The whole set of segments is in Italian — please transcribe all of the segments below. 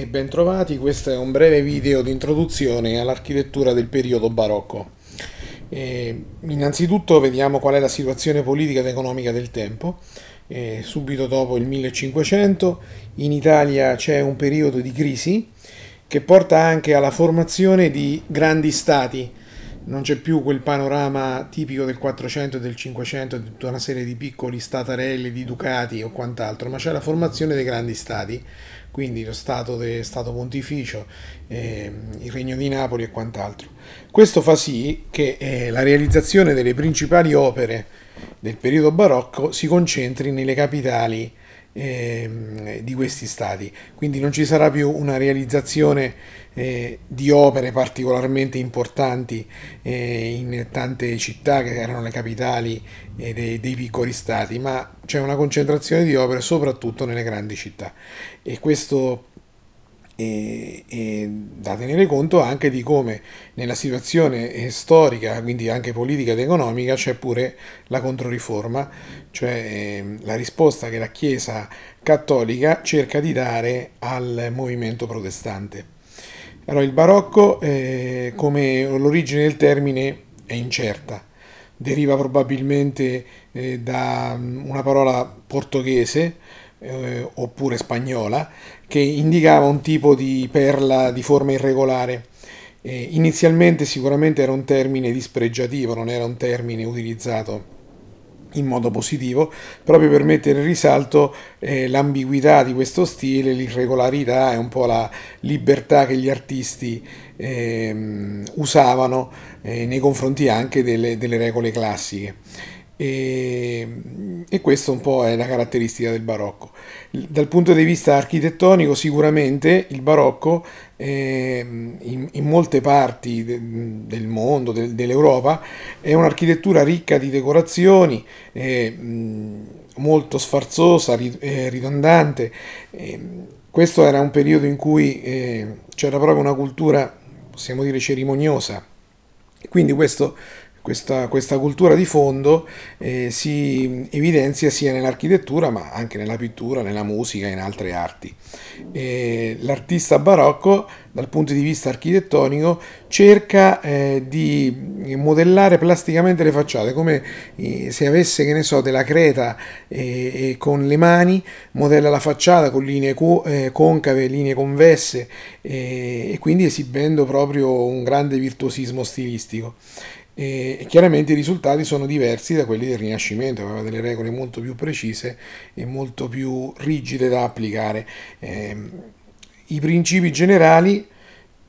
e bentrovati, questo è un breve video di introduzione all'architettura del periodo barocco. E innanzitutto vediamo qual è la situazione politica ed economica del tempo. E subito dopo il 1500 in Italia c'è un periodo di crisi che porta anche alla formazione di grandi stati non c'è più quel panorama tipico del 400 e del 500 di tutta una serie di piccoli statarelli, di ducati o quant'altro, ma c'è la formazione dei grandi stati, quindi lo Stato, de, stato Pontificio, eh, il Regno di Napoli e quant'altro. Questo fa sì che eh, la realizzazione delle principali opere del periodo barocco si concentri nelle capitali eh, di questi stati. Quindi non ci sarà più una realizzazione eh, di opere particolarmente importanti eh, in tante città che erano le capitali eh, dei, dei, piccoli stati, ma c'è una concentrazione di opere soprattutto nelle grandi città. E questo e, e, da tenere conto anche di come nella situazione storica, quindi anche politica ed economica, c'è pure la controriforma, cioè eh, la risposta che la Chiesa cattolica cerca di dare al movimento protestante. Allora, il barocco, eh, come l'origine del termine, è incerta. Deriva probabilmente eh, da una parola portoghese, eh, oppure spagnola, che indicava un tipo di perla di forma irregolare. Eh, inizialmente sicuramente era un termine dispregiativo, non era un termine utilizzato in modo positivo, proprio per mettere in risalto eh, l'ambiguità di questo stile, l'irregolarità e un po' la libertà che gli artisti eh, usavano eh, nei confronti anche delle, delle regole classiche. E, e questo un po' è la caratteristica del barocco. Dal punto di vista architettonico sicuramente il barocco eh, in, in, molte parti de, del mondo, de, dell'Europa, è un'architettura ricca di decorazioni, eh, molto sfarzosa, eh, ridondante. questo era un periodo in cui eh, c'era proprio una cultura, possiamo dire, cerimoniosa. Quindi questo questa, questa cultura di fondo eh, si evidenzia sia nell'architettura ma anche nella pittura, nella musica e in altre arti. Eh, l'artista barocco dal punto di vista architettonico cerca eh, di modellare plasticamente le facciate come eh, se avesse che ne so della creta e con le mani modella la facciata con linee co- eh, concave linee convesse e quindi esibendo proprio un grande virtuosismo stilistico e chiaramente i risultati sono diversi da quelli del Rinascimento, aveva delle regole molto più precise e molto più rigide da applicare. Eh, I principi generali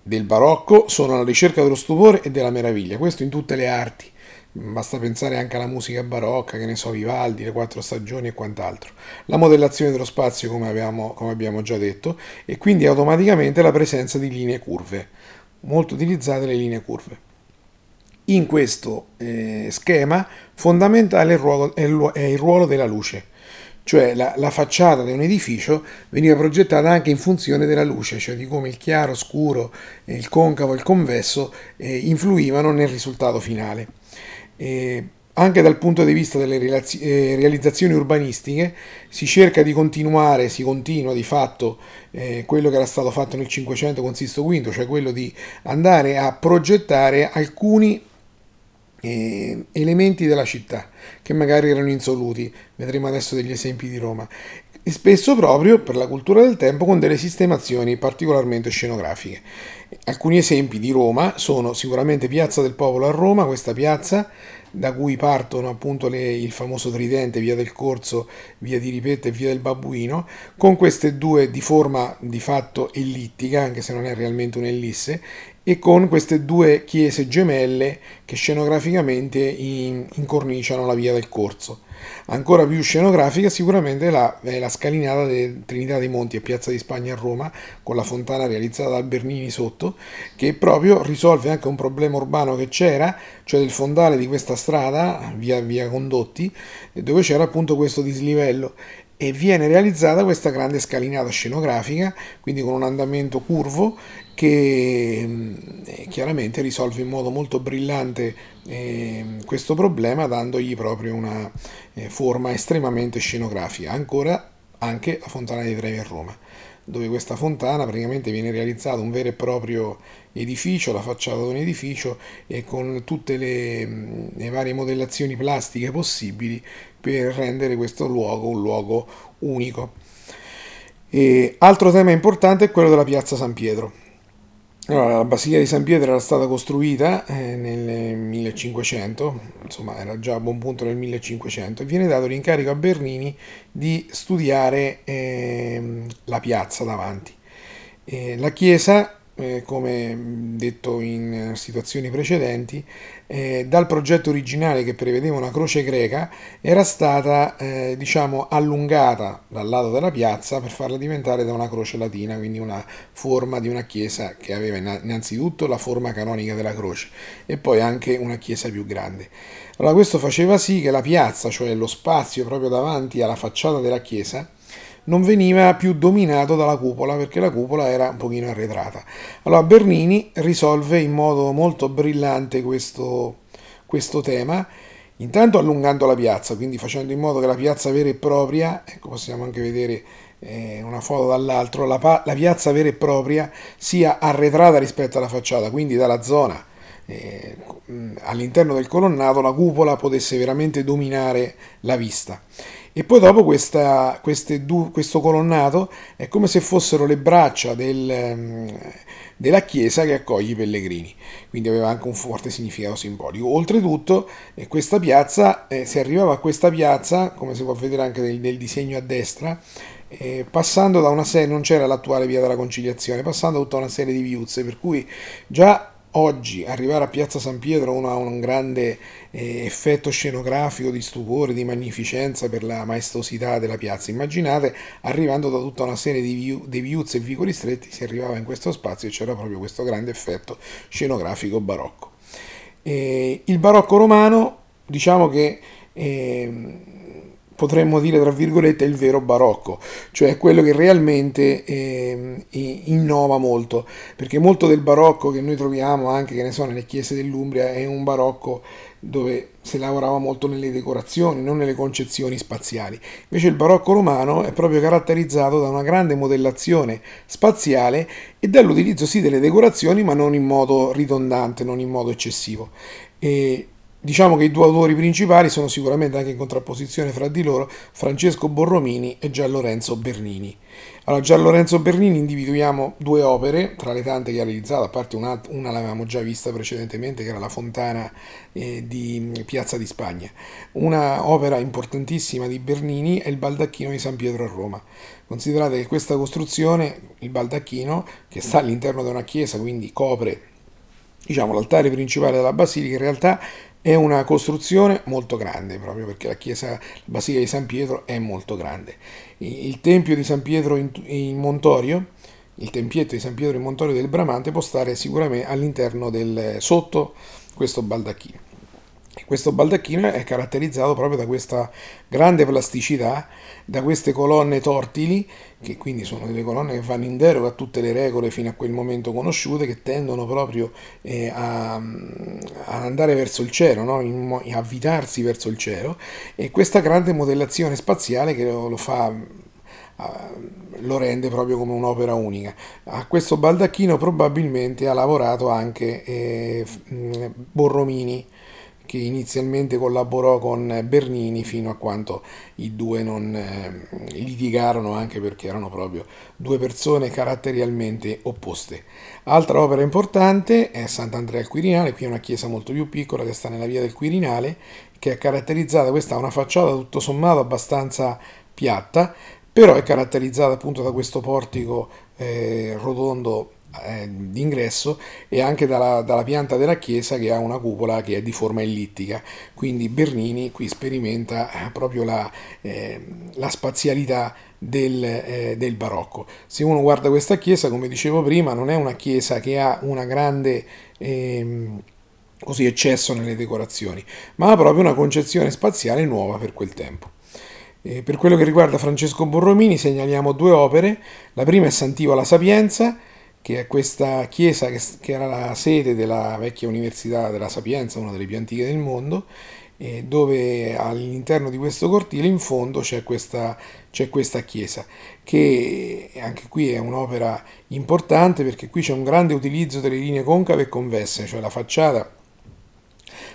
del barocco sono la ricerca dello stupore e della meraviglia, questo in tutte le arti. Basta pensare anche alla musica barocca, che ne so, Vivaldi, le quattro stagioni e quant'altro. La modellazione dello spazio, come abbiamo, come abbiamo già detto, e quindi automaticamente la presenza di linee curve, molto utilizzate le linee curve. In questo eh, schema fondamentale è il, ruolo, è, il, ruolo, della luce, cioè la, la, facciata di un edificio veniva progettata anche in funzione della luce, cioè di come il chiaro, scuro, il concavo e il convesso eh, influivano nel risultato finale. Eh, anche dal punto di vista delle eh, realizzazioni urbanistiche si cerca di continuare, si continua di fatto eh, quello che era stato fatto nel 500 con Sisto V, cioè quello di andare a progettare alcuni eh, elementi della città che magari erano insoluti, vedremo adesso degli esempi di Roma, e spesso proprio per la cultura del tempo con delle sistemazioni particolarmente scenografiche. Alcuni esempi di Roma sono sicuramente Piazza del Popolo a Roma, questa piazza da cui partono appunto le, il famoso tridente, via del Corso, via di Ripetta e via del Babbuino, con queste due di forma di fatto ellittica, anche se non è realmente un'ellisse, e con queste due chiese gemelle che scenograficamente incorniciano la via del Corso. Ancora più scenografica sicuramente la, è la scalinata di Trinità dei Monti a Piazza di Spagna a Roma, con la fontana realizzata da Bernini sotto, che proprio risolve anche un problema urbano che c'era, cioè del fondale di questa strada, via, via Condotti, dove c'era appunto questo dislivello e viene realizzata questa grande scalinata scenografica, quindi con un andamento curvo che eh, chiaramente risolve in modo molto brillante eh, questo problema dandogli proprio una eh, forma estremamente scenografica, ancora anche a Fontana di Trevi a Roma. Dove questa fontana praticamente viene realizzato un vero e proprio edificio, la facciata di un edificio e con tutte le, le varie modellazioni plastiche possibili per rendere questo luogo un luogo unico. E altro tema importante è quello della piazza San Pietro. Allora, la Basilica di San Pietro era stata costruita eh, nel 1500, insomma era già a buon punto nel 1500, e viene dato l'incarico a Bernini di studiare eh, la piazza davanti. Eh, la chiesa eh, come detto in situazioni precedenti, eh, dal progetto originale che prevedeva una croce greca era stata eh, diciamo allungata dal lato della piazza per farla diventare da una croce latina, quindi una forma di una chiesa che aveva innanzitutto la forma canonica della croce e poi anche una chiesa più grande. Allora questo faceva sì che la piazza, cioè lo spazio proprio davanti alla facciata della chiesa, non veniva più dominato dalla cupola perché la cupola era un pochino arretrata. Allora Bernini risolve in modo molto brillante questo, questo tema, intanto allungando la piazza, quindi facendo in modo che la piazza vera e propria, ecco possiamo anche vedere eh, una foto dall'altro, la, la piazza vera e propria sia arretrata rispetto alla facciata, quindi dalla zona eh, all'interno del colonnato la cupola potesse veramente dominare la vista. E poi dopo questa, du, questo colonnato è come se fossero le braccia del, ehm, della chiesa che accoglie i pellegrini, quindi aveva anche un forte significato simbolico. Oltretutto, eh, questa piazza, eh, si arrivava a questa piazza, come si può vedere anche nel, nel disegno a destra, eh, passando da una serie, non c'era l'attuale via della conciliazione, passando tutta una serie di viuzze, per cui già oggi arrivare a Piazza San Pietro ha un grande eh, effetto scenografico di stupore, di magnificenza per la maestosità della piazza. Immaginate, arrivando da tutta una serie di, view, di viuzze e vicoli stretti, si arrivava in questo spazio e c'era proprio questo grande effetto scenografico barocco. Eh, il barocco romano, diciamo che... Eh, potremmo dire tra virgolette il vero barocco, cioè quello che realmente eh, innova molto, perché molto del barocco che noi troviamo anche che ne so nelle chiese dell'Umbria è un barocco dove si lavorava molto nelle decorazioni, non nelle concezioni spaziali. Invece il barocco romano è proprio caratterizzato da una grande modellazione spaziale e dall'utilizzo sì delle decorazioni, ma non in modo ridondante, non in modo eccessivo. E Diciamo che i due autori principali sono sicuramente anche in contrapposizione fra di loro Francesco Borromini e Gian Lorenzo Bernini. Allora, Gian Lorenzo Bernini individuiamo due opere, tra le tante che ha realizzato, a parte una, una l'avevamo già vista precedentemente, che era la fontana eh, di Piazza di Spagna. Una opera importantissima di Bernini è il baldacchino di San Pietro a Roma. Considerate che questa costruzione, il baldacchino, che sta all'interno di una chiesa, quindi copre diciamo, l'altare principale della basilica, in realtà è una costruzione molto grande, proprio perché la chiesa, la Basilica di San Pietro è molto grande. Il Tempio di San Pietro in, Montorio, il tempietto di San Pietro in Montorio del Bramante può stare sicuramente all'interno del, sotto questo baldacchino. Questo baldacchino è caratterizzato proprio da questa grande plasticità, da queste colonne tortili, che quindi sono delle colonne che vanno in deroga a tutte le regole fino a quel momento conosciute, che tendono proprio eh, a, a, andare verso il cielo, no? in, a avvitarsi verso il cielo, e questa grande modellazione spaziale che lo, lo fa lo rende proprio come un'opera unica. A questo baldacchino probabilmente ha lavorato anche eh, Borromini, che inizialmente collaborò con Bernini fino a quando i due non eh, litigarono anche perché erano proprio due persone caratterialmente opposte. Altra opera importante è Sant'Andrea al Quirinale, qui è una chiesa molto più piccola che sta nella via del Quirinale, che è caratterizzata, questa ha una facciata tutto sommato abbastanza piatta, però è caratterizzata appunto da questo portico eh, rotondo eh, d'ingresso e anche dalla, dalla, pianta della chiesa che ha una cupola che è di forma ellittica. Quindi Bernini qui sperimenta eh, proprio la, eh, la spazialità del, eh, del, barocco. Se uno guarda questa chiesa, come dicevo prima, non è una chiesa che ha una grande ehm, così eccesso nelle decorazioni, ma ha proprio una concezione spaziale nuova per quel tempo. E per quello che riguarda Francesco Borromini segnaliamo due opere, la prima è Santivo la Sapienza, che è questa chiesa che, che, era la sede della vecchia Università della Sapienza, una delle più antiche del mondo, dove all'interno di questo cortile in fondo c'è questa, c'è questa chiesa, che anche qui è un'opera importante perché qui c'è un grande utilizzo delle linee concave e convesse, cioè la facciata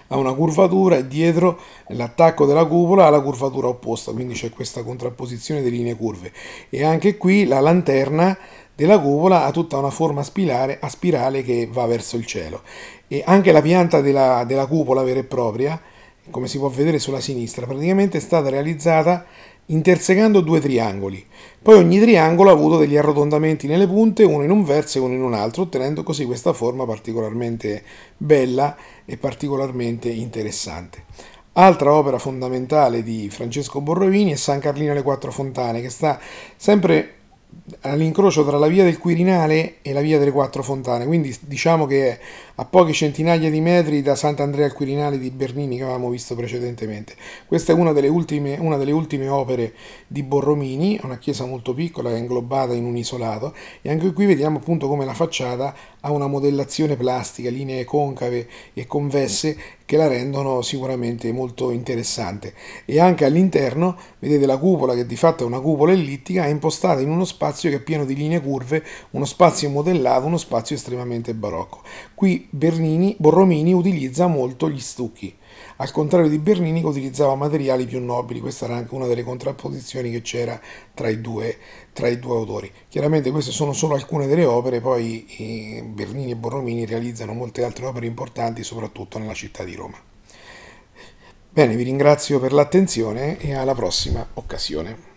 ha una curvatura e dietro l'attacco della cupola ha la curvatura opposta, quindi c'è questa contrapposizione delle linee curve. E anche qui la lanterna della cupola ha tutta una forma spirale, a spirale che va verso il cielo. E anche la pianta della, della cupola vera e propria, come si può vedere sulla sinistra, praticamente è stata realizzata intersecando due triangoli. Poi ogni triangolo ha avuto degli arrotondamenti nelle punte, uno in un verso e uno in un altro, ottenendo così questa forma particolarmente bella e particolarmente interessante. Altra opera fondamentale di Francesco Borrovini è San Carlino alle Quattro Fontane, che sta sempre all'incrocio tra la via del Quirinale e la via delle Quattro Fontane, quindi diciamo che è a poche centinaia di metri da Sant'Andrea al Quirinale di Bernini che avevamo visto precedentemente. Questa è una delle ultime, una delle ultime opere di Borromini, una chiesa molto piccola inglobata in un isolato e anche qui vediamo appunto come la facciata ha una modellazione plastica, linee concave e convesse che la rendono sicuramente molto interessante. E anche all'interno vedete la cupola che di fatto è una cupola ellittica, è impostata in uno spazio che è pieno di linee curve, uno spazio modellato, uno spazio estremamente barocco. Qui Bernini, Borromini utilizza molto gli stucchi al contrario di Bernini che utilizzava materiali più nobili, questa era anche una delle contrapposizioni che c'era tra i due, tra i due autori. Chiaramente queste sono solo alcune delle opere, poi eh, Bernini e Borromini realizzano molte altre opere importanti, soprattutto nella città di Roma. Bene, vi ringrazio per l'attenzione e alla prossima occasione.